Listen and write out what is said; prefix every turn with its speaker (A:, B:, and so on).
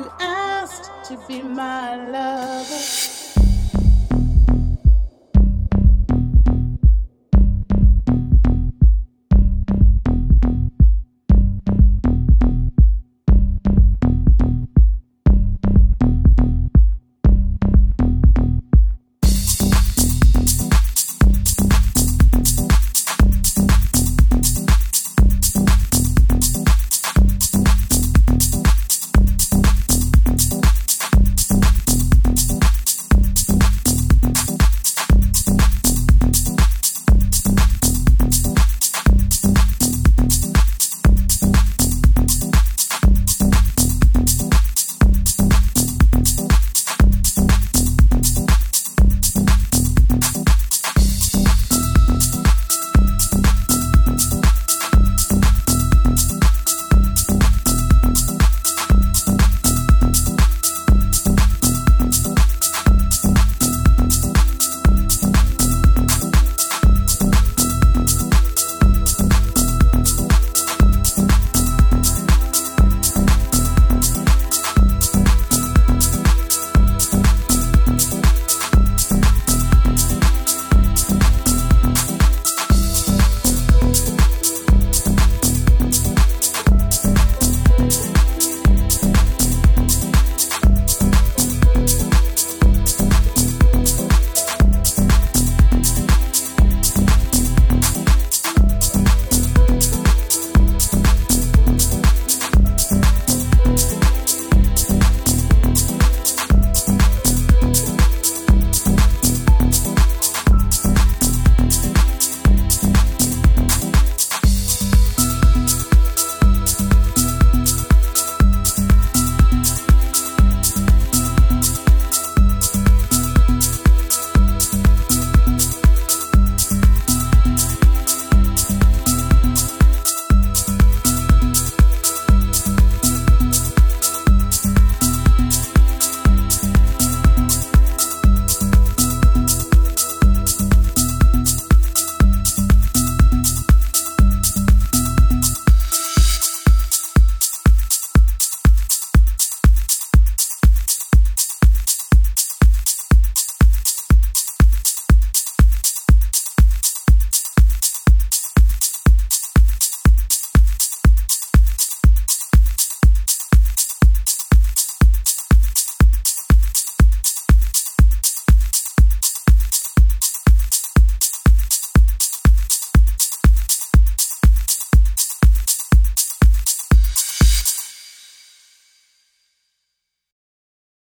A: You asked to be my lover.